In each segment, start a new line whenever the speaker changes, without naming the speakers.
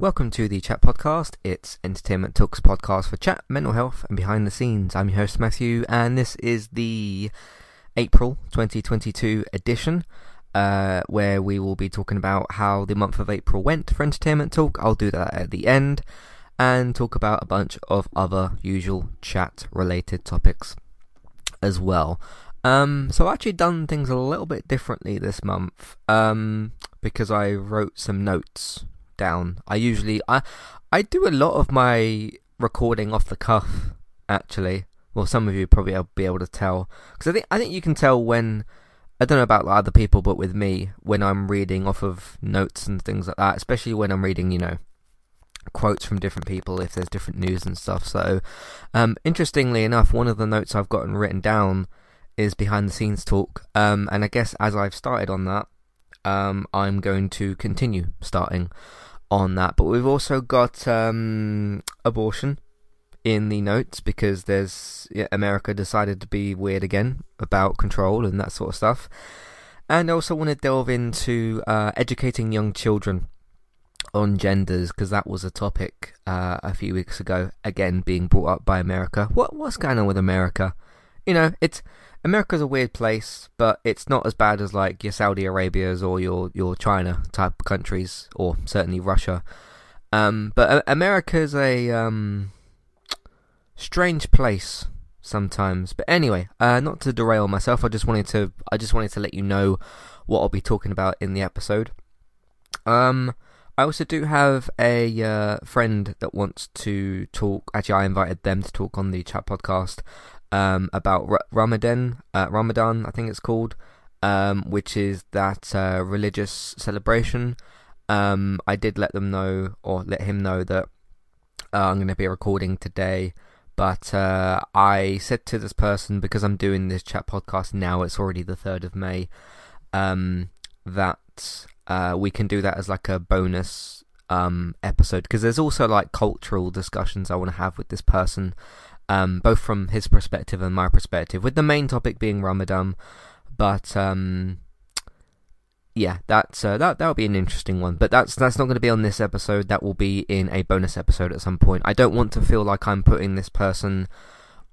Welcome to the Chat Podcast. It's Entertainment Talks podcast for chat, mental health, and behind the scenes. I'm your host Matthew, and this is the April 2022 edition, uh, where we will be talking about how the month of April went for Entertainment Talk. I'll do that at the end, and talk about a bunch of other usual chat-related topics as well. Um, so I've actually done things a little bit differently this month um, because I wrote some notes down. I usually I I do a lot of my recording off the cuff. Actually, well, some of you probably will be able to tell because I think I think you can tell when I don't know about other people, but with me when I'm reading off of notes and things like that, especially when I'm reading, you know, quotes from different people if there's different news and stuff. So, um, interestingly enough, one of the notes I've gotten written down is behind the scenes talk. Um, and I guess as I've started on that, um, I'm going to continue starting on that. But we've also got um, abortion in the notes because there's yeah, America decided to be weird again about control and that sort of stuff. And I also want to delve into uh, educating young children on genders because that was a topic uh, a few weeks ago. Again, being brought up by America. What what's going on with America? You know, it's America's a weird place, but it's not as bad as like your Saudi Arabias or your your China type countries, or certainly Russia. Um, but America's a um, strange place sometimes. But anyway, uh, not to derail myself, I just wanted to I just wanted to let you know what I'll be talking about in the episode. Um, I also do have a uh, friend that wants to talk. Actually, I invited them to talk on the chat podcast um, about R- Ramadan, uh, Ramadan, I think it's called, um, which is that uh, religious celebration. Um, I did let them know, or let him know that uh, I'm going to be recording today. But uh, I said to this person because I'm doing this chat podcast now, it's already the third of May. Um, that uh, we can do that as like a bonus um, episode because there's also like cultural discussions I want to have with this person um, both from his perspective and my perspective, with the main topic being Ramadan. But um, yeah, that's uh, that that'll be an interesting one. But that's that's not going to be on this episode. That will be in a bonus episode at some point. I don't want to feel like I'm putting this person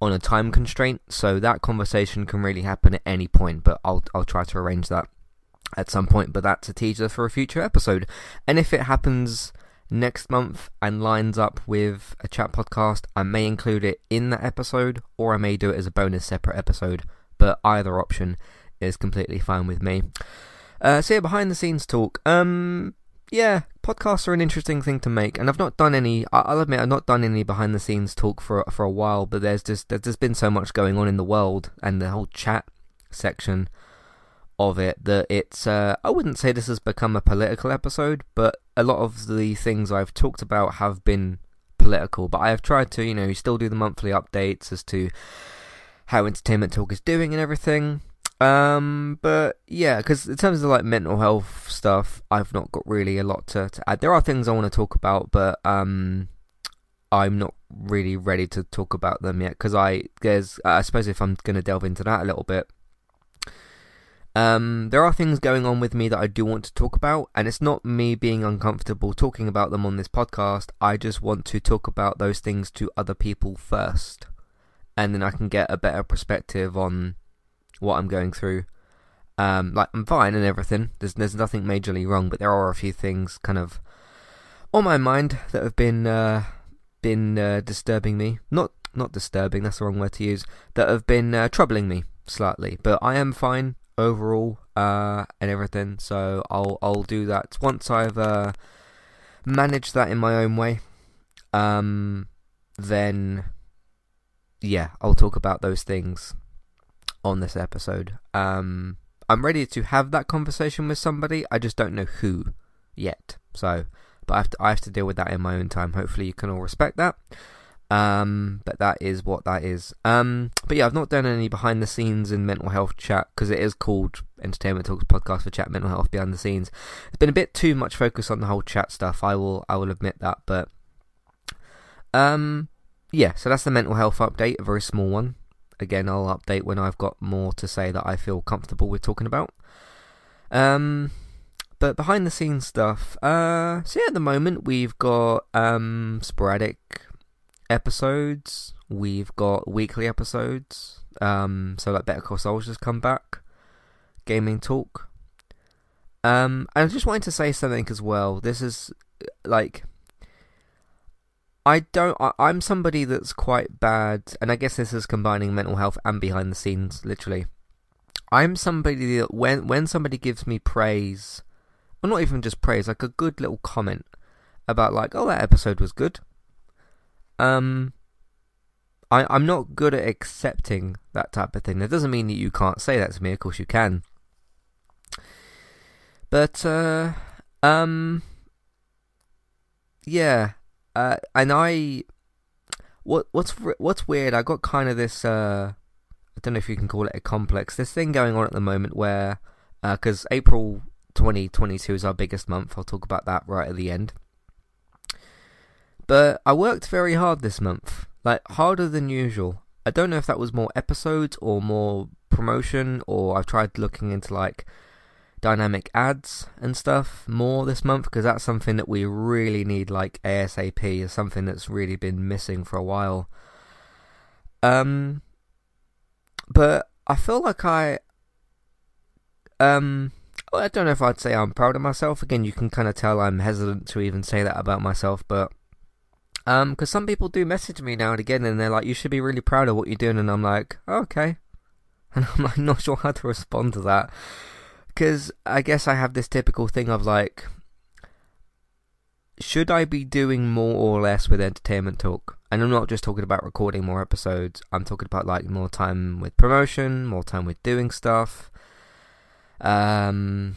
on a time constraint, so that conversation can really happen at any point. But I'll I'll try to arrange that at some point. But that's a teaser for a future episode. And if it happens next month and lines up with a chat podcast, I may include it in that episode or I may do it as a bonus separate episode, but either option is completely fine with me. Uh, so yeah, behind the scenes talk. Um, yeah, podcasts are an interesting thing to make, and I've not done any. I'll admit I've not done any behind the scenes talk for for a while, but there's just there's just been so much going on in the world and the whole chat section of it that it's uh, I wouldn't say this has become a political episode, but a lot of the things I've talked about have been political. But I have tried to, you know, still do the monthly updates as to how Entertainment Talk is doing and everything. Um, but yeah, because in terms of like mental health stuff, I've not got really a lot to, to add. There are things I want to talk about, but um, I'm not really ready to talk about them yet because I there's I suppose if I'm going to delve into that a little bit, um, there are things going on with me that I do want to talk about, and it's not me being uncomfortable talking about them on this podcast. I just want to talk about those things to other people first, and then I can get a better perspective on what I'm going through. Um, like I'm fine and everything. There's there's nothing majorly wrong, but there are a few things kind of on my mind that have been uh, been uh, disturbing me. Not not disturbing. That's the wrong word to use. That have been uh, troubling me slightly. But I am fine overall uh, and everything. So I'll I'll do that once I've uh, managed that in my own way. Um, then yeah, I'll talk about those things on this episode. Um, I'm ready to have that conversation with somebody. I just don't know who yet. So, but I have to I have to deal with that in my own time. Hopefully, you can all respect that. Um, but that is what that is. Um, but yeah, I've not done any behind the scenes in mental health chat because it is called Entertainment Talks Podcast for Chat Mental Health Behind the Scenes. It's been a bit too much focus on the whole chat stuff. I will, I will admit that. But um, yeah. So that's the mental health update, a very small one. Again, I'll update when I've got more to say that I feel comfortable with talking about. Um, but behind the scenes stuff. Uh, so yeah, at the moment we've got um sporadic episodes. We've got weekly episodes. Um, so like Better Call Saul just come back. Gaming talk. Um, I just wanted to say something as well. This is like I don't. I, I'm somebody that's quite bad, and I guess this is combining mental health and behind the scenes, literally. I'm somebody that when when somebody gives me praise, or not even just praise, like a good little comment about like, oh, that episode was good. Um, I I'm not good at accepting that type of thing. That doesn't mean that you can't say that to me. Of course you can. But uh, um, yeah, uh, and I, what what's what's weird? I got kind of this. Uh, I don't know if you can call it a complex. This thing going on at the moment where, because uh, April 2022 is our biggest month. I'll talk about that right at the end. But I worked very hard this month, like harder than usual. I don't know if that was more episodes or more promotion, or I've tried looking into like dynamic ads and stuff more this month because that's something that we really need like ASAP is something that's really been missing for a while. Um but I feel like I um I don't know if I'd say I'm proud of myself. Again, you can kind of tell I'm hesitant to even say that about myself, but um because some people do message me now and again and they're like you should be really proud of what you're doing and I'm like, oh, "Okay." And I'm like not sure how to respond to that because I guess I have this typical thing of like, should I be doing more or less with entertainment talk? And I'm not just talking about recording more episodes. I'm talking about like more time with promotion, more time with doing stuff. Um,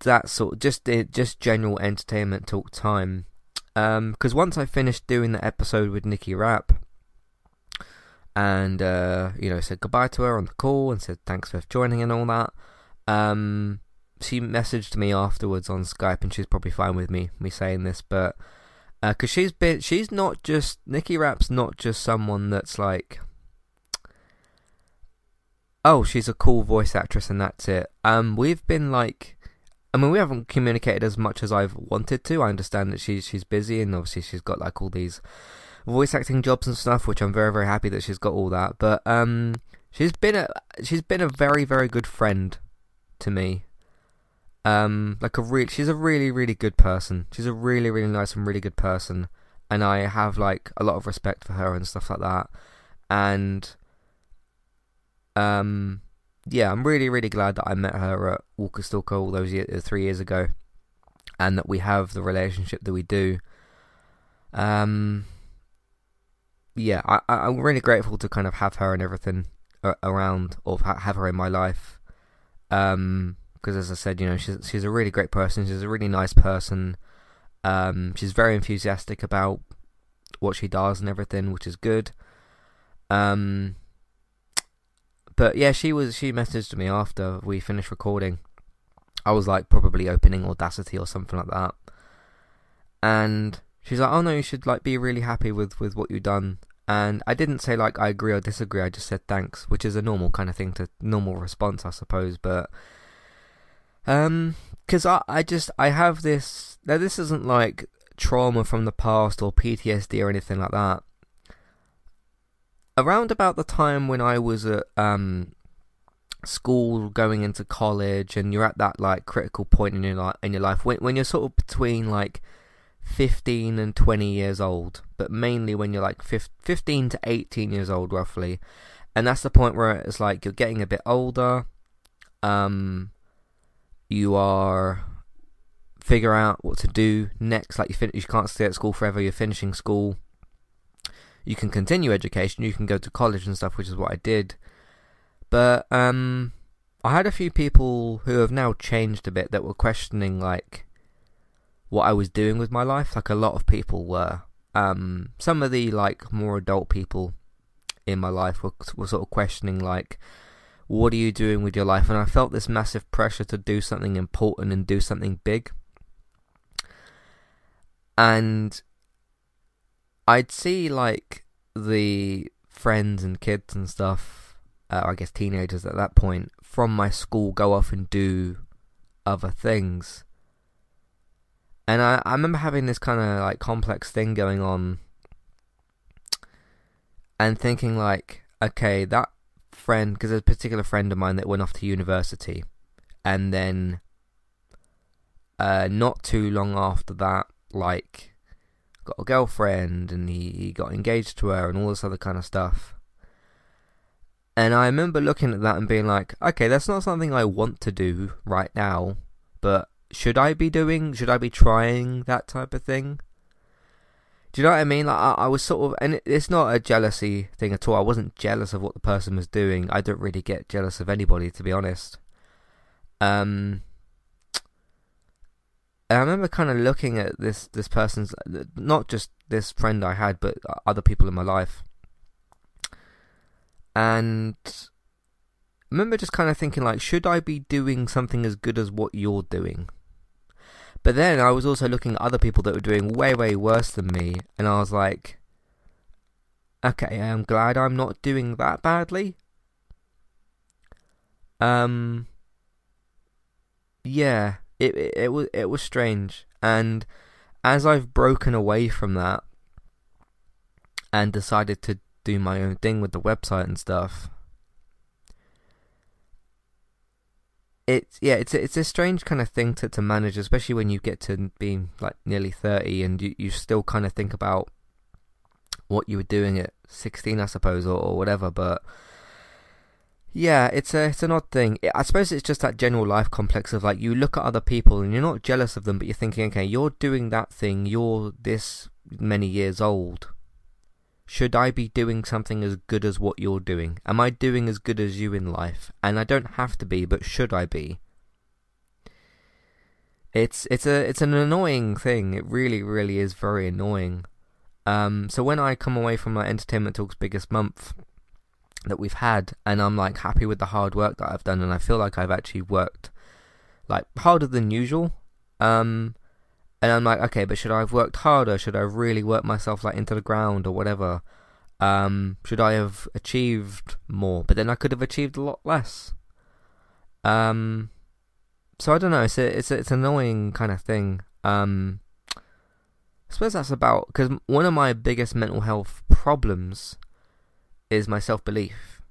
that sort, just just general entertainment talk time. Um, because once I finished doing the episode with Nikki Rapp, and uh, you know, said goodbye to her on the call and said thanks for joining and all that. Um, she messaged me afterwards on Skype, and she's probably fine with me me saying this, but because uh, she's been, she's not just Nikki Rapp's not just someone that's like, oh, she's a cool voice actress and that's it. Um, we've been like, I mean, we haven't communicated as much as I've wanted to. I understand that she's she's busy, and obviously she's got like all these voice acting jobs and stuff, which I'm very very happy that she's got all that. But um, she's been a she's been a very very good friend to me. Um, like a real, she's a really, really good person. She's a really, really nice and really good person, and I have like a lot of respect for her and stuff like that. And, um, yeah, I'm really, really glad that I met her at Walker Stalker all those years, three years ago, and that we have the relationship that we do. Um, yeah, I, I'm really grateful to kind of have her and everything around, or have her in my life. Um, because as I said, you know, she's she's a really great person. She's a really nice person. Um, she's very enthusiastic about what she does and everything, which is good. Um, but yeah, she was she messaged me after we finished recording. I was like probably opening Audacity or something like that, and she's like, "Oh no, you should like be really happy with with what you've done." And I didn't say like I agree or disagree. I just said thanks, which is a normal kind of thing to normal response, I suppose. But um, because I I just I have this now. This isn't like trauma from the past or PTSD or anything like that. Around about the time when I was at um school, going into college, and you're at that like critical point in your life in your life when when you're sort of between like 15 and 20 years old, but mainly when you're like 15 to 18 years old, roughly. And that's the point where it's like you're getting a bit older. Um, you are figure out what to do next. Like you, you can't stay at school forever. You're finishing school. You can continue education. You can go to college and stuff, which is what I did. But um, I had a few people who have now changed a bit that were questioning like what I was doing with my life. Like a lot of people were. Um, some of the like more adult people in my life were, were sort of questioning like, what are you doing with your life? And I felt this massive pressure to do something important and do something big. And I'd see like the friends and kids and stuff, uh, I guess teenagers at that point, from my school go off and do other things. And I, I remember having this kind of like complex thing going on and thinking like, okay, that friend, because there's a particular friend of mine that went off to university, and then uh, not too long after that, like, got a girlfriend, and he, he got engaged to her, and all this other kind of stuff. And I remember looking at that and being like, okay, that's not something I want to do right now, but should I be doing, should I be trying that type of thing? Do you know what I mean? Like I, I was sort of, and it's not a jealousy thing at all. I wasn't jealous of what the person was doing. I don't really get jealous of anybody, to be honest. Um, I remember kind of looking at this this person's, not just this friend I had, but other people in my life, and I remember just kind of thinking like, should I be doing something as good as what you're doing? But then I was also looking at other people that were doing way, way worse than me, and I was like, okay, I'm glad I'm not doing that badly. Um, yeah, it, it, it was it was strange, and as I've broken away from that and decided to do my own thing with the website and stuff, it's yeah, it's it's a strange kind of thing to, to manage, especially when you get to be like nearly thirty and you, you still kind of think about what you were doing at sixteen, I suppose, or, or whatever. But yeah, it's a it's an odd thing. I suppose it's just that general life complex of like you look at other people and you're not jealous of them, but you're thinking, okay, you're doing that thing, you're this many years old should I be doing something as good as what you're doing? Am I doing as good as you in life? And I don't have to be, but should I be? It's it's a it's an annoying thing. It really really is very annoying. Um, so when I come away from my entertainment talks biggest month that we've had, and I'm like happy with the hard work that I've done, and I feel like I've actually worked like harder than usual. Um, and I'm like, okay, but should I have worked harder? Should I have really worked myself like into the ground or whatever? Um, should I have achieved more? But then I could have achieved a lot less. Um, so I don't know. It's a, it's a, it's an annoying kind of thing. Um, I suppose that's about because one of my biggest mental health problems is my self belief.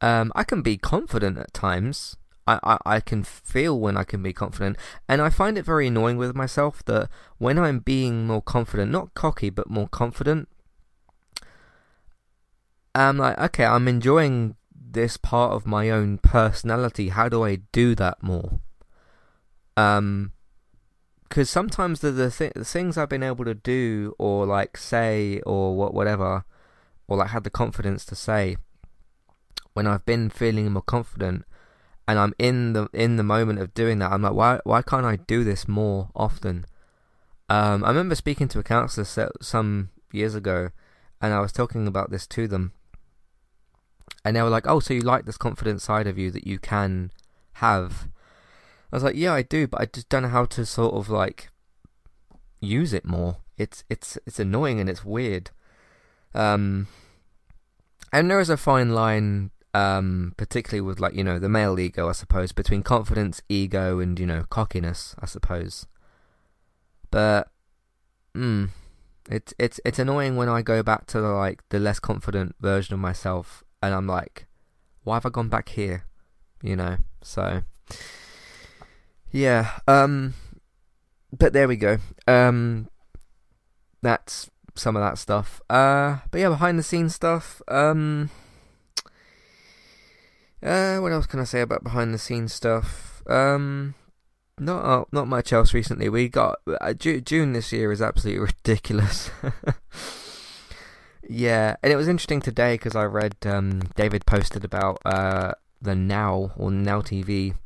Um, I can be confident at times, I, I, I can feel when I can be confident. And I find it very annoying with myself that when I'm being more confident, not cocky, but more confident, I'm like, okay, I'm enjoying this part of my own personality. How do I do that more? Um, because sometimes the the, th- the, things I've been able to do or like say or what whatever, or like had the confidence to say, when I've been feeling more confident, and I'm in the in the moment of doing that. I'm like, why why can't I do this more often? Um, I remember speaking to a counsellor some years ago, and I was talking about this to them, and they were like, "Oh, so you like this confident side of you that you can have?" I was like, "Yeah, I do, but I just don't know how to sort of like use it more. It's it's it's annoying and it's weird." Um, and there is a fine line um, particularly with like you know the male ego, I suppose, between confidence, ego, and you know cockiness, I suppose. But, hmm, it's it's it's annoying when I go back to the, like the less confident version of myself, and I'm like, why have I gone back here? You know, so yeah. Um, but there we go. Um, that's some of that stuff. Uh, but yeah, behind the scenes stuff. Um uh, what else can I say about behind the scenes stuff? Um, not uh, not much else recently. We got uh, June this year is absolutely ridiculous. yeah, and it was interesting today because I read um, David posted about uh, the Now or Now TV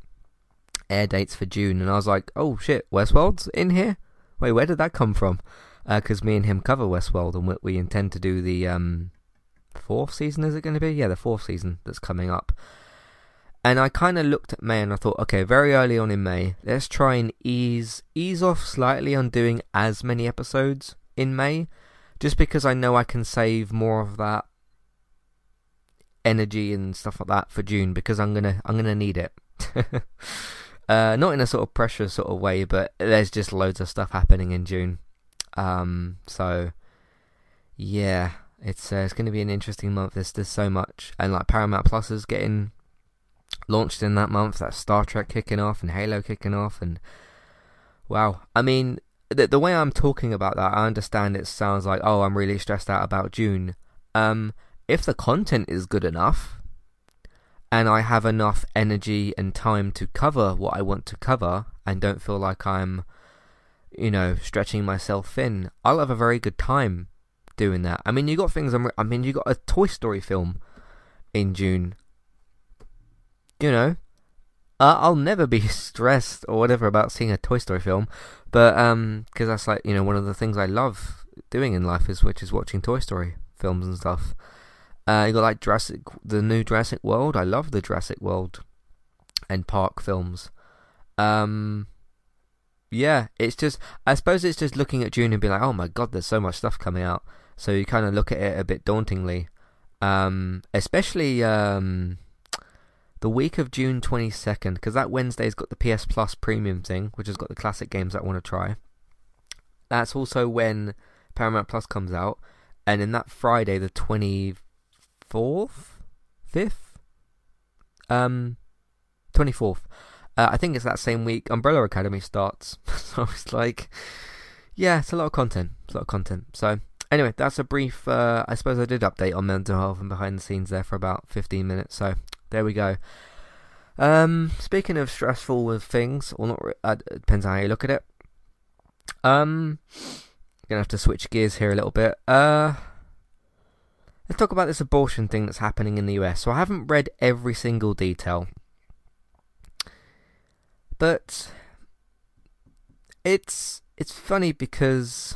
air dates for June, and I was like, oh shit, Westworld's in here. Wait, where did that come from? Because uh, me and him cover Westworld, and we, we intend to do the um, fourth season. Is it going to be? Yeah, the fourth season that's coming up. And I kind of looked at May and I thought, okay, very early on in May, let's try and ease ease off slightly on doing as many episodes in May, just because I know I can save more of that energy and stuff like that for June because I'm gonna I'm gonna need it. Uh, not in a sort of pressure sort of way, but there's just loads of stuff happening in June. Um, so yeah, it's uh, it's going to be an interesting month. There's there's so much, and like Paramount Plus is getting launched in that month. That Star Trek kicking off and Halo kicking off, and wow, I mean the the way I'm talking about that, I understand it sounds like oh I'm really stressed out about June. Um, if the content is good enough, and I have enough energy and time to cover what I want to cover, and don't feel like I'm, you know, stretching myself thin, I'll have a very good time doing that. I mean, you got things. I mean, you got a Toy Story film in June. You know, uh, I'll never be stressed or whatever about seeing a Toy Story film, but um, because that's like you know one of the things I love doing in life is which is watching Toy Story films and stuff. Uh, you got like Jurassic, the new Jurassic World. I love the Jurassic World and Park films. Um, yeah, it's just I suppose it's just looking at June and being like, oh my god, there's so much stuff coming out. So you kind of look at it a bit dauntingly, um, especially um, the week of June 22nd, because that Wednesday's got the PS Plus Premium thing, which has got the classic games I want to try. That's also when Paramount Plus comes out, and in that Friday, the 24th, 5th, um, 24th. Uh, I think it's that same week Umbrella Academy starts. so it's like, yeah, it's a lot of content. It's a lot of content. So anyway, that's a brief. Uh, I suppose I did update on mental health and behind the scenes there for about 15 minutes. So there we go. Um, speaking of stressful things, or not, uh, it depends on how you look at it. Um, gonna have to switch gears here a little bit. Uh, let's talk about this abortion thing that's happening in the US. So I haven't read every single detail, but it's it's funny because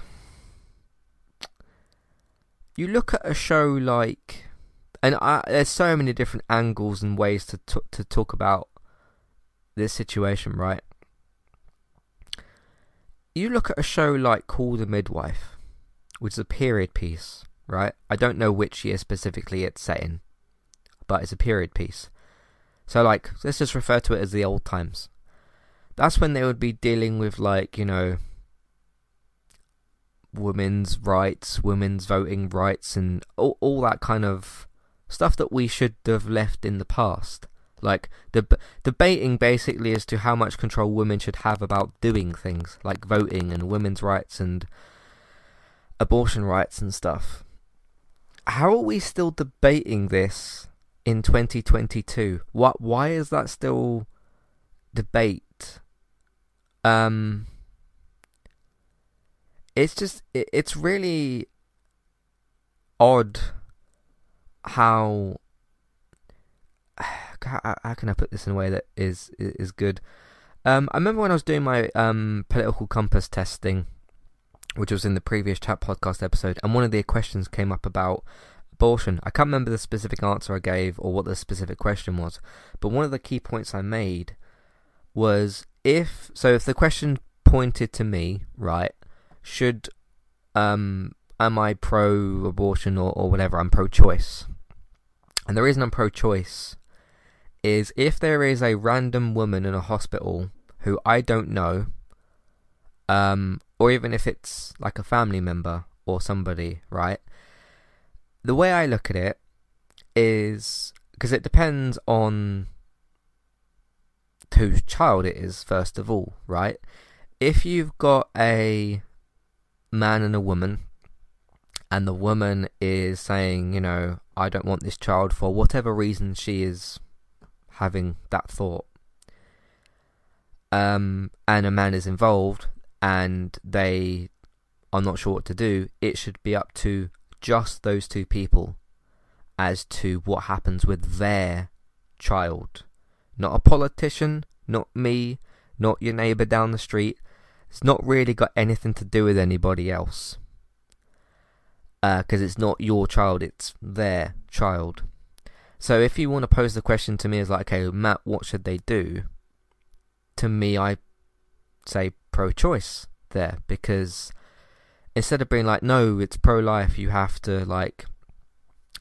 you look at a show like, and I, there's so many different angles and ways to t- to talk about this situation, right? You look at a show like Call the Midwife, which is a period piece, right? I don't know which year specifically it's set in, but it's a period piece. So, like, let's just refer to it as the old times. That's when they would be dealing with, like, you know, women's rights, women's voting rights, and all, all that kind of stuff that we should have left in the past. Like deb- debating basically as to how much control women should have about doing things like voting and women's rights and abortion rights and stuff. How are we still debating this in 2022? What? Why is that still debate? Um, it's just it, it's really odd how, how how can I put this in a way that is is good. Um, I remember when I was doing my um, political compass testing, which was in the previous chat podcast episode, and one of the questions came up about abortion. I can't remember the specific answer I gave or what the specific question was, but one of the key points I made was if so if the question pointed to me, right, should um am I pro abortion or, or whatever, I'm pro choice. And the reason I'm pro choice is if there is a random woman in a hospital who I don't know, um, or even if it's like a family member or somebody, right? The way I look at it is because it depends on whose child it is, first of all, right? If you've got a man and a woman, and the woman is saying, you know, I don't want this child for whatever reason she is having that thought, um, and a man is involved, and they are not sure what to do, it should be up to just those two people as to what happens with their child. Not a politician, not me, not your neighbour down the street, it's not really got anything to do with anybody else. Because uh, it's not your child, it's their child. So if you want to pose the question to me as like, okay, Matt, what should they do? To me, I say pro-choice there because instead of being like, no, it's pro-life, you have to like,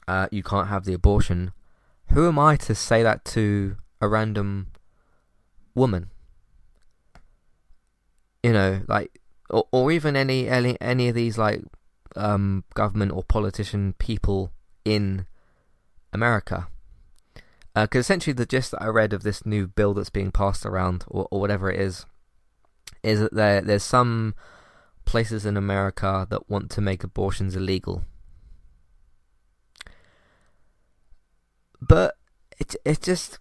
uh, you can't have the abortion. Who am I to say that to a random woman? you know, like, or, or even any, any any of these like um, government or politician people in America. Because uh, essentially, the gist that I read of this new bill that's being passed around, or, or whatever it is, is that there there's some places in America that want to make abortions illegal. But it it just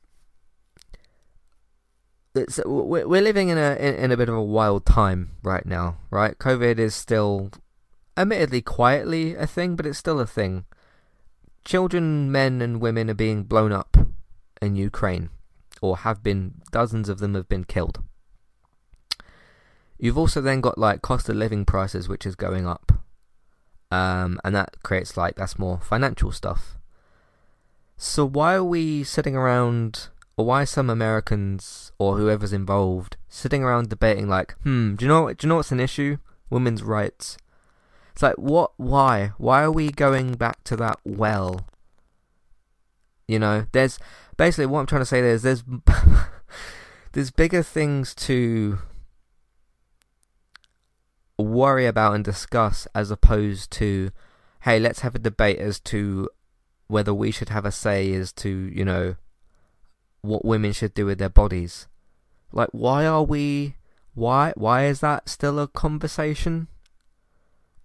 it's, we're living in a in a bit of a wild time right now, right? COVID is still, admittedly, quietly a thing, but it's still a thing. Children, men, and women are being blown up in Ukraine, or have been. Dozens of them have been killed. You've also then got like cost of living prices, which is going up, um, and that creates like that's more financial stuff. So why are we sitting around, or why some Americans or whoever's involved sitting around debating like, hmm, do you know do you know what's an issue? Women's rights. It's like what? Why? Why are we going back to that well? You know, there's basically what I'm trying to say. Is there's there's bigger things to worry about and discuss as opposed to, hey, let's have a debate as to whether we should have a say as to, you know, what women should do with their bodies. Like, why are we? Why? Why is that still a conversation?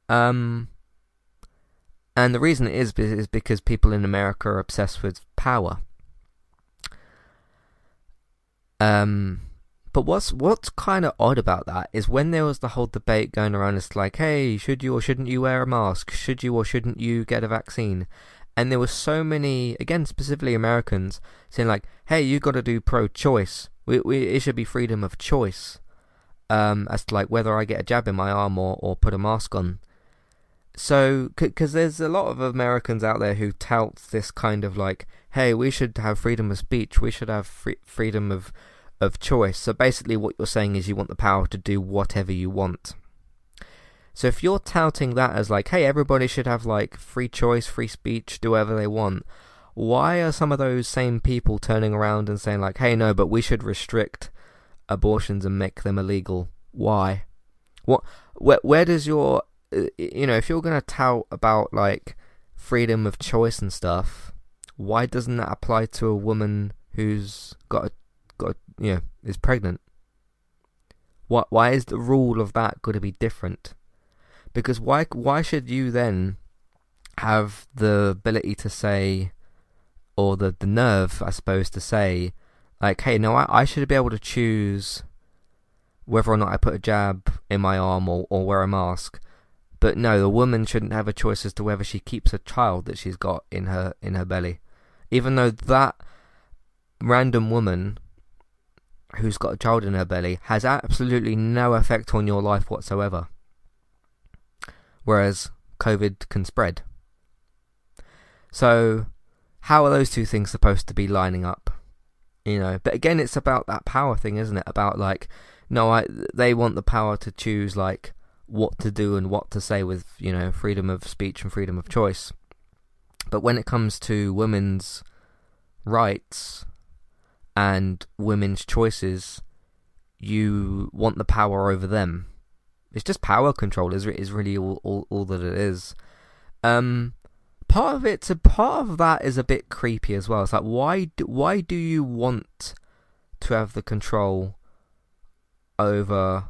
Um, and the reason it is is because people in America are obsessed with power. Um, but what's what's kind of odd about that is when there was the whole debate going around, it's like, hey, should you or shouldn't you wear a mask? Should you or shouldn't you get a vaccine? And there were so many, again, specifically Americans, saying like, hey, you got to do pro-choice. We, we, it should be freedom of choice um, as to like whether I get a jab in my arm or, or put a mask on. So, because there's a lot of Americans out there who tout this kind of like, hey, we should have freedom of speech, we should have free- freedom of of choice. So basically, what you're saying is you want the power to do whatever you want. So if you're touting that as like, hey, everybody should have like free choice, free speech, do whatever they want, why are some of those same people turning around and saying like, hey, no, but we should restrict abortions and make them illegal? Why? What? Where? Where does your, uh, you know, if you're gonna tout about like freedom of choice and stuff, why doesn't that apply to a woman who's got a, got a, you know is pregnant? What? Why is the rule of that going to be different? Because why why should you then have the ability to say, or the the nerve, I suppose, to say, like, hey, no, I, I should be able to choose whether or not I put a jab in my arm or, or wear a mask. But no, the woman shouldn't have a choice as to whether she keeps a child that she's got in her in her belly, even though that random woman who's got a child in her belly has absolutely no effect on your life whatsoever whereas COVID can spread. So, how are those two things supposed to be lining up? You know, but again, it's about that power thing, isn't it? About like, no, I they want the power to choose like what to do and what to say with you know freedom of speech and freedom of choice. But when it comes to women's rights and women's choices, you want the power over them it's just power control is is really all, all, all that it is. Um, part of it, a part of that is a bit creepy as well. It's like why do, why do you want to have the control over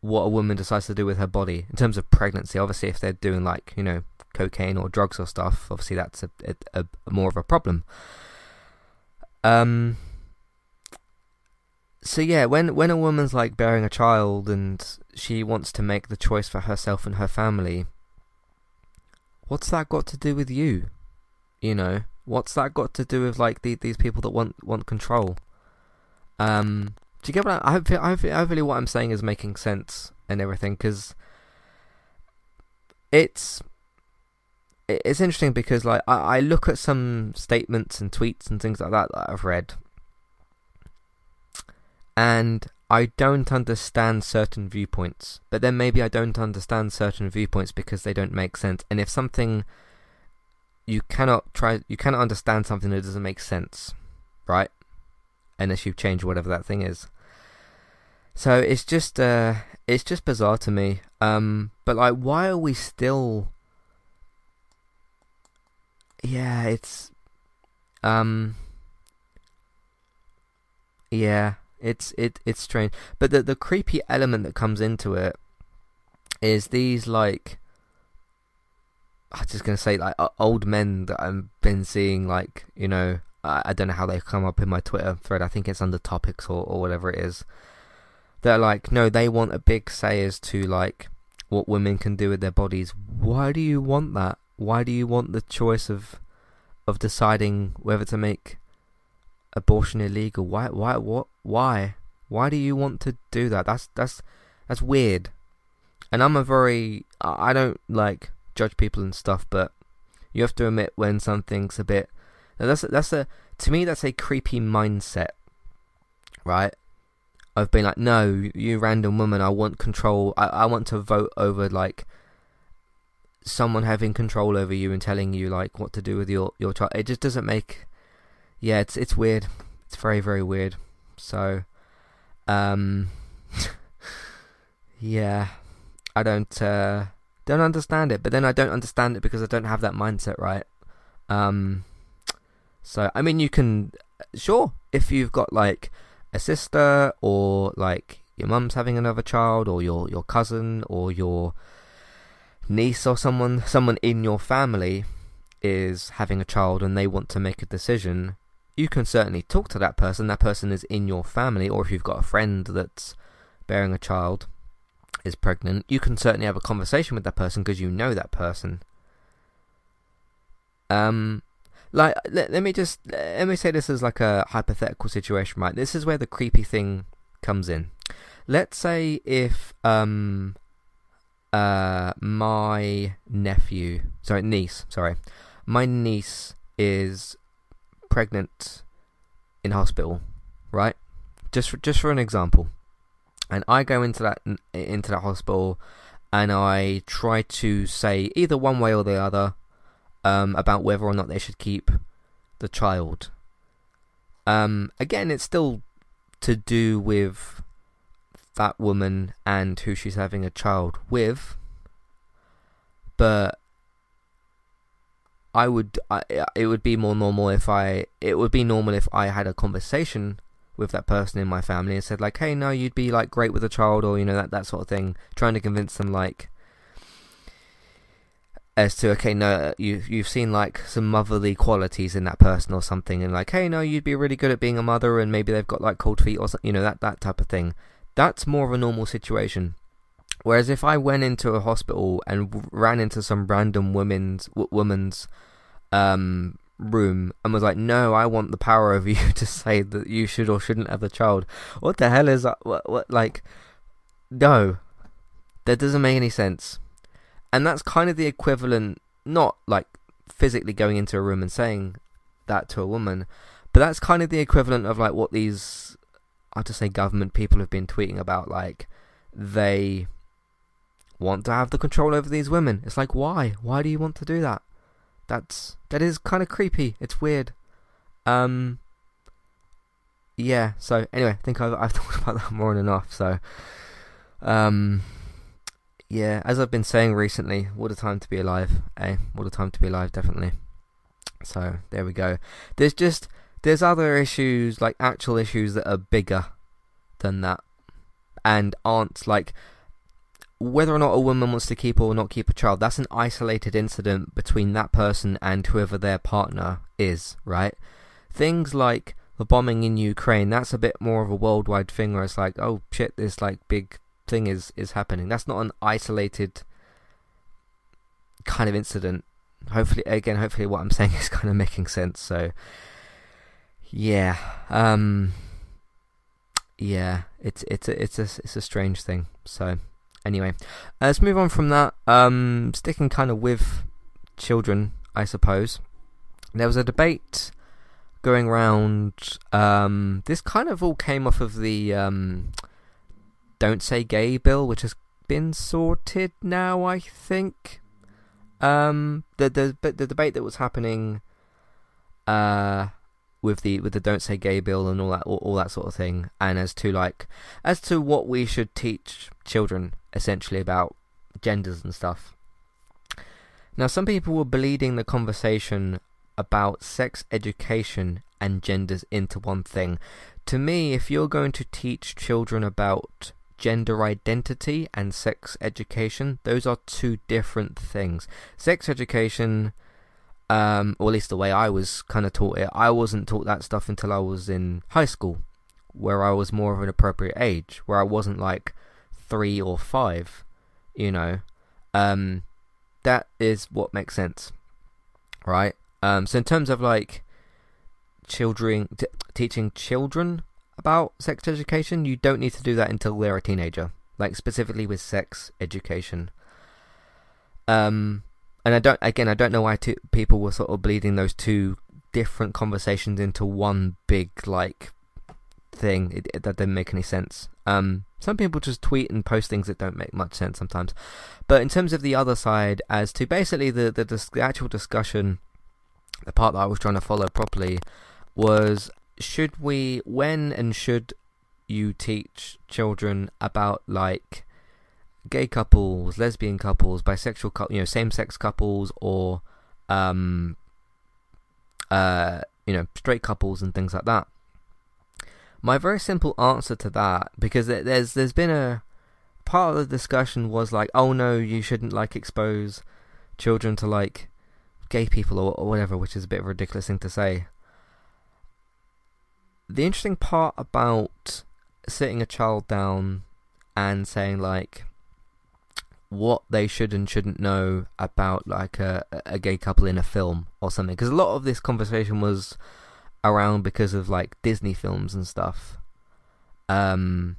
what a woman decides to do with her body in terms of pregnancy? Obviously, if they're doing like you know cocaine or drugs or stuff, obviously that's a, a, a more of a problem. Um, so yeah, when when a woman's like bearing a child and she wants to make the choice for herself and her family, what's that got to do with you? You know, what's that got to do with like the, these people that want want control? Um, do you get what I? I hope, I hope, hopefully what I'm saying is making sense and everything because it's it's interesting because like I, I look at some statements and tweets and things like that that I've read and I don't understand certain viewpoints, but then maybe I don't understand certain viewpoints because they don't make sense. And if something you cannot try, you cannot understand something that doesn't make sense, right? Unless you change whatever that thing is. So it's just uh, it's just bizarre to me. Um, but like, why are we still? Yeah, it's um. Yeah, it's it it's strange, but the the creepy element that comes into it is these like I'm just gonna say like old men that I've been seeing like you know I, I don't know how they come up in my Twitter thread I think it's under topics or or whatever it is they're like no they want a big say as to like what women can do with their bodies why do you want that why do you want the choice of of deciding whether to make abortion illegal. Why? Why? What? Why? Why do you want to do that? That's that's that's weird. And I'm a very I don't like judge people and stuff, but you have to admit when something's a bit. That's that's a to me that's a creepy mindset, right? I've been like, no, you random woman, I want control. I I want to vote over like someone having control over you and telling you like what to do with your your child. It just doesn't make yeah, it's it's weird. It's very very weird. So, um, yeah, I don't uh, don't understand it. But then I don't understand it because I don't have that mindset, right? Um, so I mean, you can sure if you've got like a sister or like your mum's having another child or your your cousin or your niece or someone someone in your family is having a child and they want to make a decision you can certainly talk to that person. That person is in your family, or if you've got a friend that's bearing a child, is pregnant, you can certainly have a conversation with that person because you know that person. Um, like let, let me just let me say this as like a hypothetical situation, right? This is where the creepy thing comes in. Let's say if um uh my nephew, sorry niece, sorry, my niece is pregnant in hospital, right? Just for, just for an example, and I go into that into that hospital, and I try to say either one way or the other um, about whether or not they should keep the child. Um, again, it's still to do with that woman and who she's having a child with, but I would I, it would be more normal if I it would be normal if I had a conversation with that person in my family and said like hey no you'd be like great with a child or you know that that sort of thing trying to convince them like as to okay no you you've seen like some motherly qualities in that person or something and like hey no you'd be really good at being a mother and maybe they've got like cold feet or something you know that that type of thing. That's more of a normal situation whereas if I went into a hospital and ran into some random women's woman's um, room and was like, "No, I want the power over you to say that you should or shouldn't have a child." What the hell is that? What, what like? No, that doesn't make any sense. And that's kind of the equivalent, not like physically going into a room and saying that to a woman, but that's kind of the equivalent of like what these, I just say, government people have been tweeting about. Like they want to have the control over these women. It's like, why? Why do you want to do that? That's that is kind of creepy. It's weird. Um. Yeah. So anyway, I think I've I've talked about that more than enough. So, um, yeah. As I've been saying recently, what a time to be alive, eh? What a time to be alive, definitely. So there we go. There's just there's other issues like actual issues that are bigger than that, and aren't like whether or not a woman wants to keep or not keep a child, that's an isolated incident between that person and whoever their partner is, right? Things like the bombing in Ukraine, that's a bit more of a worldwide thing where it's like, oh shit, this like big thing is is happening. That's not an isolated kind of incident. Hopefully, again, hopefully, what I'm saying is kind of making sense. So, yeah, um, yeah, it's it's a it's a it's a strange thing. So, Anyway, uh, let's move on from that. Um, sticking kind of with children, I suppose. There was a debate going around. Um, this kind of all came off of the um, "Don't Say Gay" bill, which has been sorted now. I think. Um, the the the debate that was happening. Uh, with the with the don't say gay bill and all that all, all, that sort of thing and as to like as to what we should teach children essentially about genders and stuff now some people were bleeding the conversation about sex education and genders into one thing to me if you're going to teach children about gender identity and sex education those are two different things sex education um, or at least the way I was kind of taught it. I wasn't taught that stuff until I was in high school, where I was more of an appropriate age, where I wasn't like three or five, you know. Um, that is what makes sense, right? Um, so in terms of like children t- teaching children about sex education, you don't need to do that until they're a teenager, like specifically with sex education. Um, and I don't again I don't know why two, people were sort of bleeding those two different conversations into one big like thing. It, it, that didn't make any sense. Um, some people just tweet and post things that don't make much sense sometimes. But in terms of the other side, as to basically the the, the actual discussion, the part that I was trying to follow properly was should we when and should you teach children about like gay couples, lesbian couples, bisexual, you know, same-sex couples, or um, uh, you know, straight couples and things like that. My very simple answer to that, because there's there's been a part of the discussion was like, oh no, you shouldn't like expose children to like gay people or, or whatever, which is a bit of a ridiculous thing to say. The interesting part about sitting a child down and saying like what they should and shouldn't know about like a, a gay couple in a film or something because a lot of this conversation was around because of like Disney films and stuff. Um,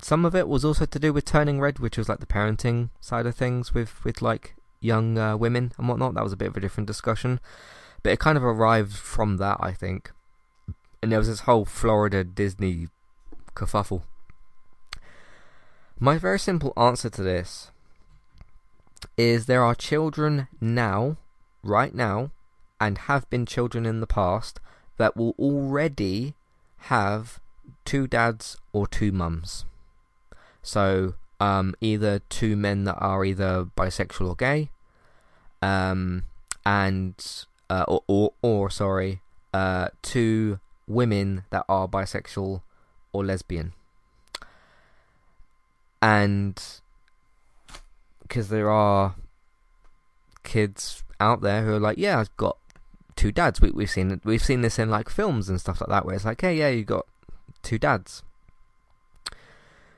some of it was also to do with Turning Red, which was like the parenting side of things with with like young uh, women and whatnot. That was a bit of a different discussion, but it kind of arrived from that, I think. And there was this whole Florida Disney kerfuffle. My very simple answer to this is there are children now, right now, and have been children in the past that will already have two dads or two mums. So, um, either two men that are either bisexual or gay, um, and uh, or, or, or sorry, uh, two women that are bisexual or lesbian. And because there are kids out there who are like, yeah, I've got two dads. We, we've seen we've seen this in like films and stuff like that, where it's like, hey, yeah, you got two dads.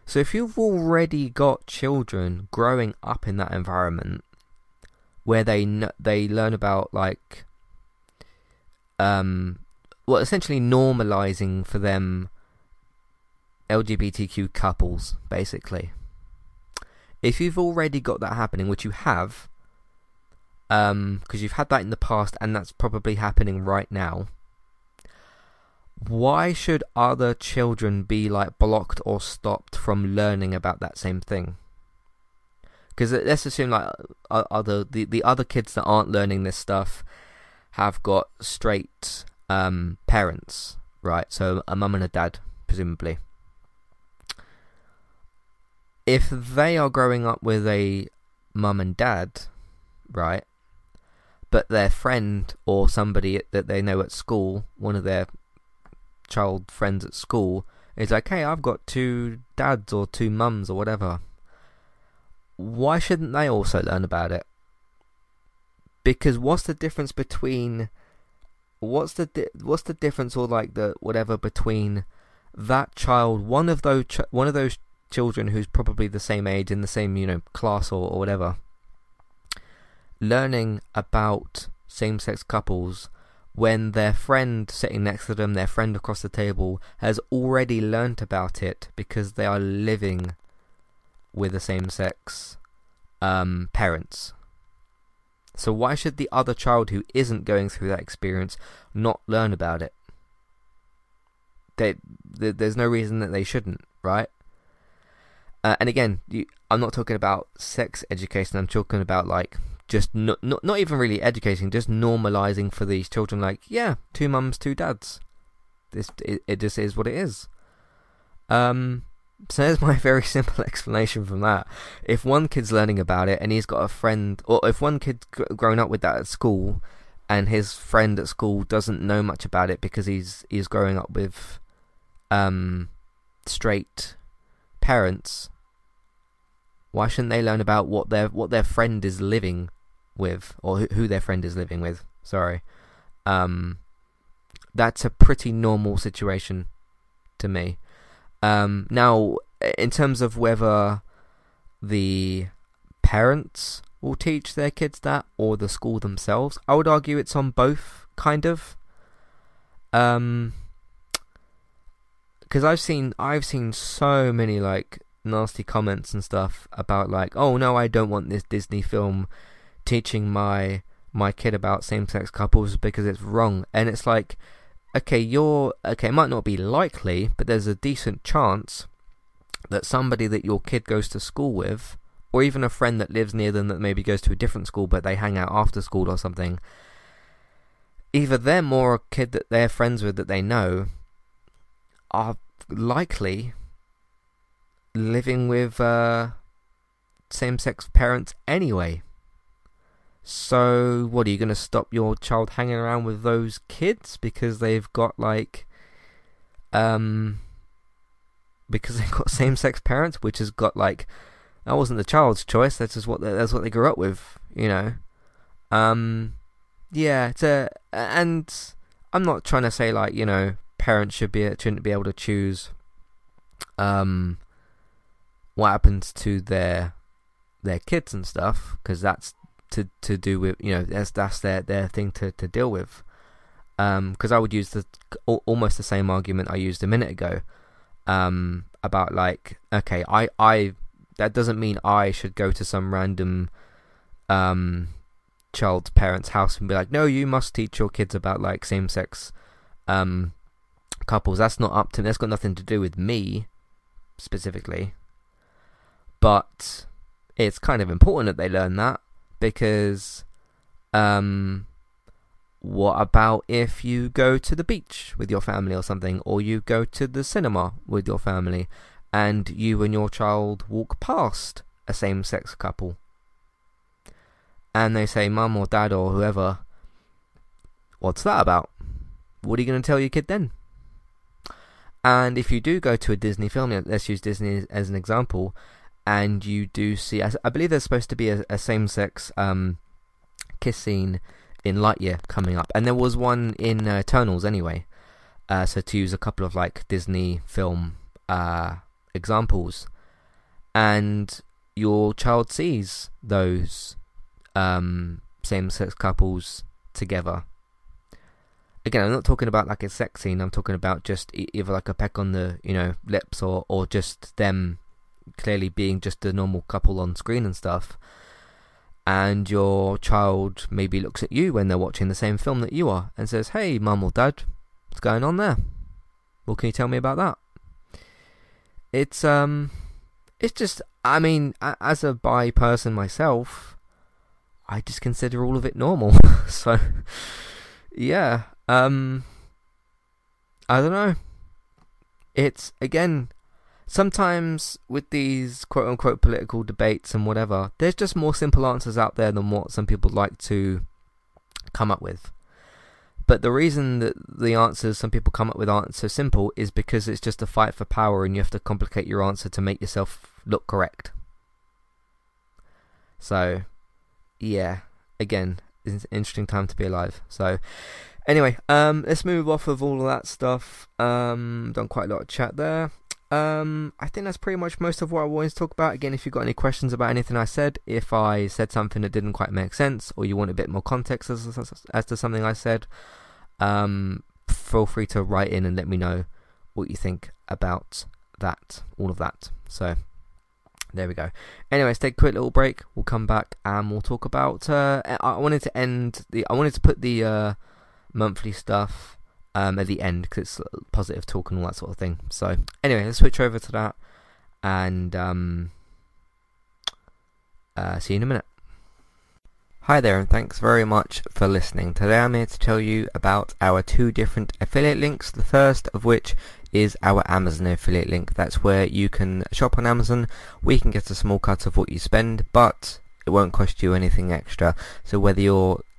So if you've already got children growing up in that environment, where they they learn about like, um, well, essentially normalizing for them LGBTQ couples, basically if you've already got that happening, which you have, because um, you've had that in the past and that's probably happening right now, why should other children be like blocked or stopped from learning about that same thing? Because let's assume like other the, the other kids that aren't learning this stuff have got straight um, parents, right? So a mum and a dad, presumably if they are growing up with a mum and dad, right, but their friend or somebody that they know at school, one of their child friends at school, is like, hey, I've got two dads or two mums or whatever. Why shouldn't they also learn about it? Because what's the difference between what's the di- what's the difference or like the whatever between that child one of those ch- one of those children who's probably the same age in the same you know class or, or whatever learning about same-sex couples when their friend sitting next to them their friend across the table has already learnt about it because they are living with the same-sex um, parents so why should the other child who isn't going through that experience not learn about it they, there's no reason that they shouldn't right uh, and again, you, I'm not talking about sex education. I'm talking about like just not, not not even really educating, just normalizing for these children. Like, yeah, two mums, two dads. this it, it just is what it is. Um, so there's my very simple explanation from that. If one kid's learning about it and he's got a friend, or if one kid grown up with that at school, and his friend at school doesn't know much about it because he's he's growing up with um, straight parents, why shouldn't they learn about what their what their friend is living with, or who their friend is living with? Sorry, um, that's a pretty normal situation to me. Um, now, in terms of whether the parents will teach their kids that or the school themselves, I would argue it's on both, kind of. Um, because I've seen I've seen so many like nasty comments and stuff about like, oh no, I don't want this Disney film teaching my my kid about same sex couples because it's wrong, and it's like okay, you're okay. It might not be likely, but there's a decent chance that somebody that your kid goes to school with, or even a friend that lives near them that maybe goes to a different school but they hang out after school or something, either them or a kid that they're friends with that they know are likely living with uh, same-sex parents anyway. So, what are you going to stop your child hanging around with those kids because they've got like, um, because they've got same-sex parents, which has got like, that wasn't the child's choice. That's just what they, that's what they grew up with, you know. Um, yeah, it's a, and I'm not trying to say like you know parents should be shouldn't be able to choose, um, what happens to their their kids and stuff because that's to to do with you know that's that's their their thing to to deal with. Because um, I would use the almost the same argument I used a minute ago um, about like okay I I that doesn't mean I should go to some random um, child's parents' house and be like no you must teach your kids about like same sex um, couples. That's not up to me. That's got nothing to do with me specifically. But it's kind of important that they learn that because um what about if you go to the beach with your family or something or you go to the cinema with your family and you and your child walk past a same-sex couple? And they say mum or dad or whoever what's that about? What are you going to tell your kid then? And if you do go to a Disney film let's use Disney as an example and you do see, I, believe there's supposed to be a, a same-sex um, kiss scene in Lightyear coming up, and there was one in uh, Eternals anyway. Uh, so to use a couple of like Disney film uh, examples, and your child sees those um, same-sex couples together. Again, I'm not talking about like a sex scene. I'm talking about just either like a peck on the you know lips or or just them clearly being just a normal couple on screen and stuff, and your child maybe looks at you when they're watching the same film that you are and says, Hey, mum or dad, what's going on there? What can you tell me about that? It's, um, it's just, I mean, as a bi person myself, I just consider all of it normal. so, yeah, um, I don't know. It's, again, sometimes with these quote unquote political debates and whatever, there's just more simple answers out there than what some people like to come up with. But the reason that the answers some people come up with aren't so simple is because it's just a fight for power and you have to complicate your answer to make yourself look correct. So, yeah, again, it's an interesting time to be alive. So, anyway, um, let's move off of all of that stuff. Um, done quite a lot of chat there. Um, I think that's pretty much most of what I wanted to talk about. Again, if you've got any questions about anything I said, if I said something that didn't quite make sense, or you want a bit more context as, as, as to something I said, um, feel free to write in and let me know what you think about that, all of that. So, there we go. Anyway, let's take a quick little break. We'll come back and we'll talk about. Uh, I wanted to end the. I wanted to put the uh, monthly stuff um, at the end because it's positive talk and all that sort of thing. So anyway, let's switch over to that and um, uh, see you in a minute. Hi there and thanks very much for listening. Today I'm here to tell you about our two different affiliate links. The first of which is our Amazon affiliate link. That's where you can shop on Amazon. We can get a small cut of what you spend, but it won't cost you anything extra. So whether you're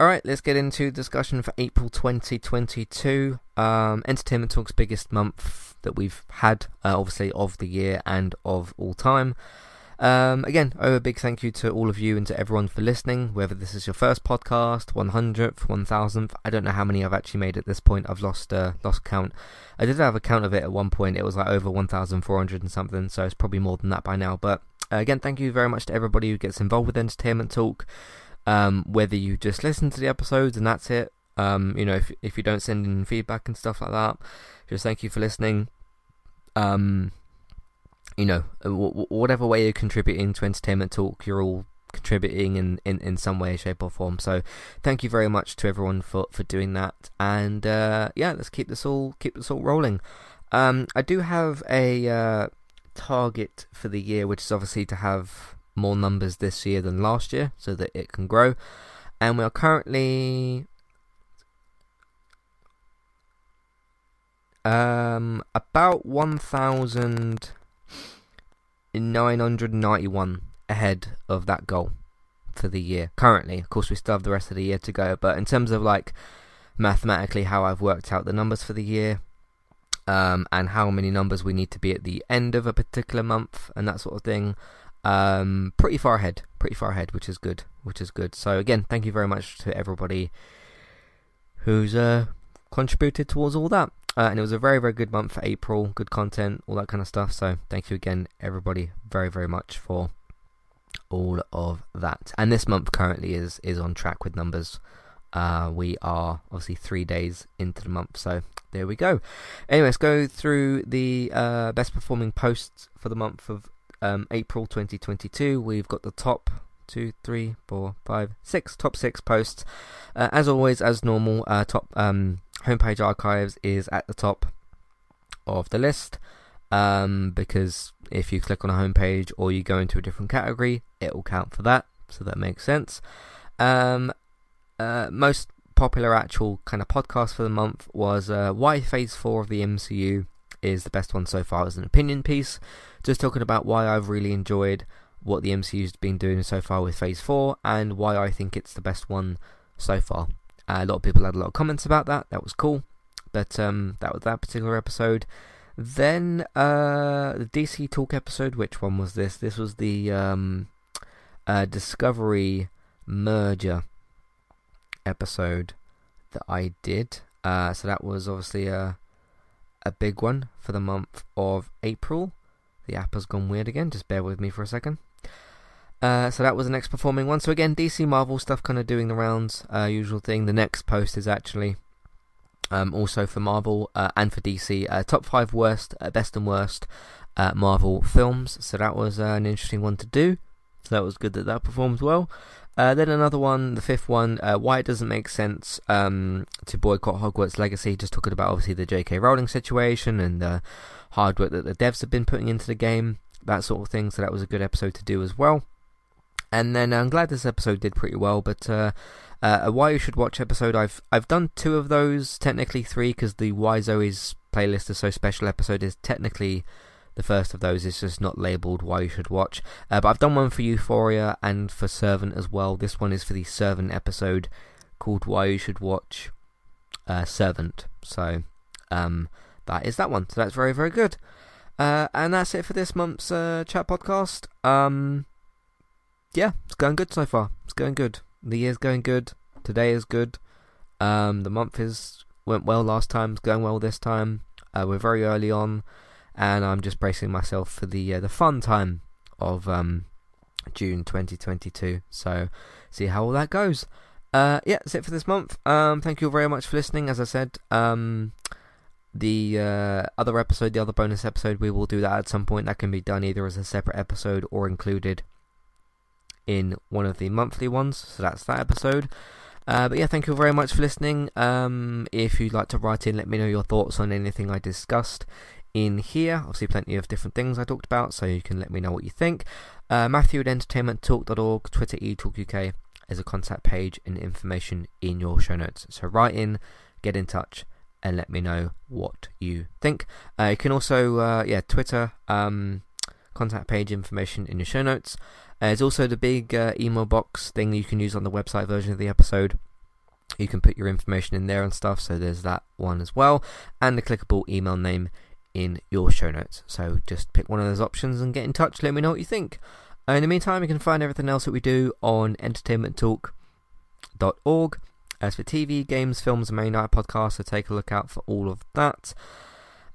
Alright, let's get into discussion for April 2022. Um, Entertainment Talk's biggest month that we've had, uh, obviously, of the year and of all time. Um, again, oh, a big thank you to all of you and to everyone for listening, whether this is your first podcast, 100th, 1000th. I don't know how many I've actually made at this point. I've lost uh, lost count. I did have a count of it at one point. It was like over 1,400 and something, so it's probably more than that by now. But uh, again, thank you very much to everybody who gets involved with Entertainment Talk. Um, whether you just listen to the episodes and that's it, um, you know, if if you don't send in feedback and stuff like that, just thank you for listening. Um, you know, uh, w- whatever way you're contributing to entertainment talk, you're all contributing in, in, in some way, shape, or form. So, thank you very much to everyone for, for doing that. And uh, yeah, let's keep this all keep this all rolling. Um, I do have a uh, target for the year, which is obviously to have more numbers this year than last year so that it can grow. And we are currently um, about 1,991 ahead of that goal for the year. Currently, of course, we still have the rest of the year to go, but in terms of like mathematically how I've worked out the numbers for the year, um, and how many numbers we need to be at the end of a particular month and that sort of thing um, pretty far ahead, pretty far ahead, which is good, which is good. So again, thank you very much to everybody who's uh, contributed towards all that. Uh, and it was a very, very good month for April, good content, all that kind of stuff. So thank you again, everybody, very, very much for all of that. And this month currently is is on track with numbers. Uh, we are obviously three days into the month, so there we go. Anyway, let's go through the uh, best performing posts for the month of um, April 2022. We've got the top two, three, four, five, six, top six posts. Uh, as always, as normal, uh, top um, homepage archives is at the top of the list um, because if you click on a homepage or you go into a different category, it will count for that. So that makes sense. Um, uh, most popular actual kind of podcast for the month was uh, why Phase Four of the MCU is the best one so far as an opinion piece. Just talking about why I've really enjoyed what the MCU's been doing so far with Phase 4 and why I think it's the best one so far. Uh, a lot of people had a lot of comments about that. That was cool. But um, that was that particular episode. Then uh, the DC Talk episode. Which one was this? This was the um, uh, Discovery merger episode that I did. Uh, so that was obviously a a big one for the month of April. the app has gone weird again. Just bear with me for a second. Uh, so that was the next performing one. So again, DC Marvel stuff kind of doing the rounds, uh, usual thing. The next post is actually um, also for Marvel uh, and for DC, uh, top five worst, uh, best and worst uh, Marvel films. So that was an interesting one to do. So that was good that that performed well. Then another one, the fifth one, why it doesn't make sense um, to boycott Hogwarts Legacy. Just talking about obviously the J.K. Rowling situation and the hard work that the devs have been putting into the game, that sort of thing. So that was a good episode to do as well. And then I'm glad this episode did pretty well, but uh, uh, a why you should watch episode. I've I've done two of those, technically three, because the Why Zoey's playlist is so special episode is technically the first of those. is just not labelled why you should watch. Uh, but I've done one for Euphoria and for Servant as well. This one is for the Servant episode called Why You Should Watch uh, Servant. So um, that is that one. So that's very very good. Uh, and that's it for this month's uh, chat podcast. Um, yeah, it's going good so far. It's going good. The year's going good. Today is good. Um, the month is went well last time. It's going well this time. Uh, we're very early on, and I'm just bracing myself for the uh, the fun time of um, June 2022. So see how all that goes. Uh, yeah, that's it for this month. Um, thank you very much for listening. As I said, um, the uh, other episode, the other bonus episode, we will do that at some point. That can be done either as a separate episode or included in one of the monthly ones. So that's that episode. Uh, but yeah, thank you very much for listening. Um, if you'd like to write in, let me know your thoughts on anything I discussed in here. Obviously, plenty of different things I talked about, so you can let me know what you think. Uh, Matthew at entertainmenttalk.org, Twitter eTalkUK is a contact page and information in your show notes. So write in, get in touch, and let me know what you think. Uh, you can also, uh, yeah, Twitter, um, contact page information in your show notes. Uh, there's also the big uh, email box thing you can use on the website version of the episode. You can put your information in there and stuff, so there's that one as well. And the clickable email name in your show notes. So just pick one of those options and get in touch. Let me know what you think. In the meantime, you can find everything else that we do on entertainmenttalk.org. As for TV, games, films, and main night podcasts, so take a look out for all of that.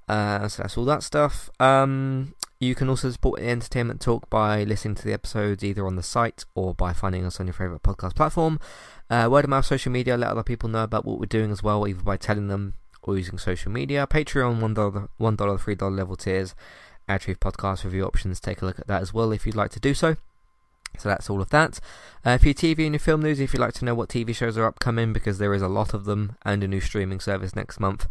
Uh, so that's all that stuff. Um, you can also support Entertainment Talk by listening to the episodes either on the site or by finding us on your favourite podcast platform. Uh, word of mouth, social media, let other people know about what we're doing as well, either by telling them or using social media. Patreon, $1, $1 $3 level tiers, Ad Truth podcast review options. Take a look at that as well if you'd like to do so. So that's all of that. Uh, for your TV and your film news, if you'd like to know what TV shows are upcoming, because there is a lot of them, and a new streaming service next month,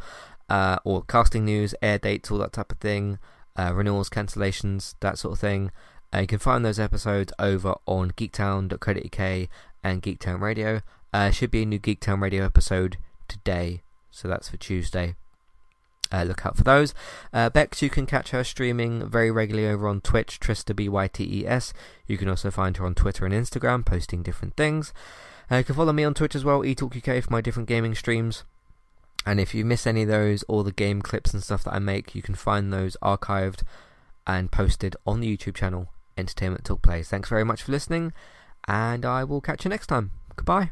uh, or casting news, air dates, all that type of thing, uh, renewals, cancellations, that sort of thing. Uh, you can find those episodes over on geektown.co.uk and Geektown Radio. Uh, should be a new Geektown Radio episode today, so that's for Tuesday. Uh, look out for those. Uh, Bex, you can catch her streaming very regularly over on Twitch, Trista B Y T E S. You can also find her on Twitter and Instagram, posting different things. Uh, you can follow me on Twitch as well, eTalkUK for my different gaming streams. And if you miss any of those or the game clips and stuff that I make, you can find those archived and posted on the YouTube channel, Entertainment Talk Plays. Thanks very much for listening, and I will catch you next time. Goodbye.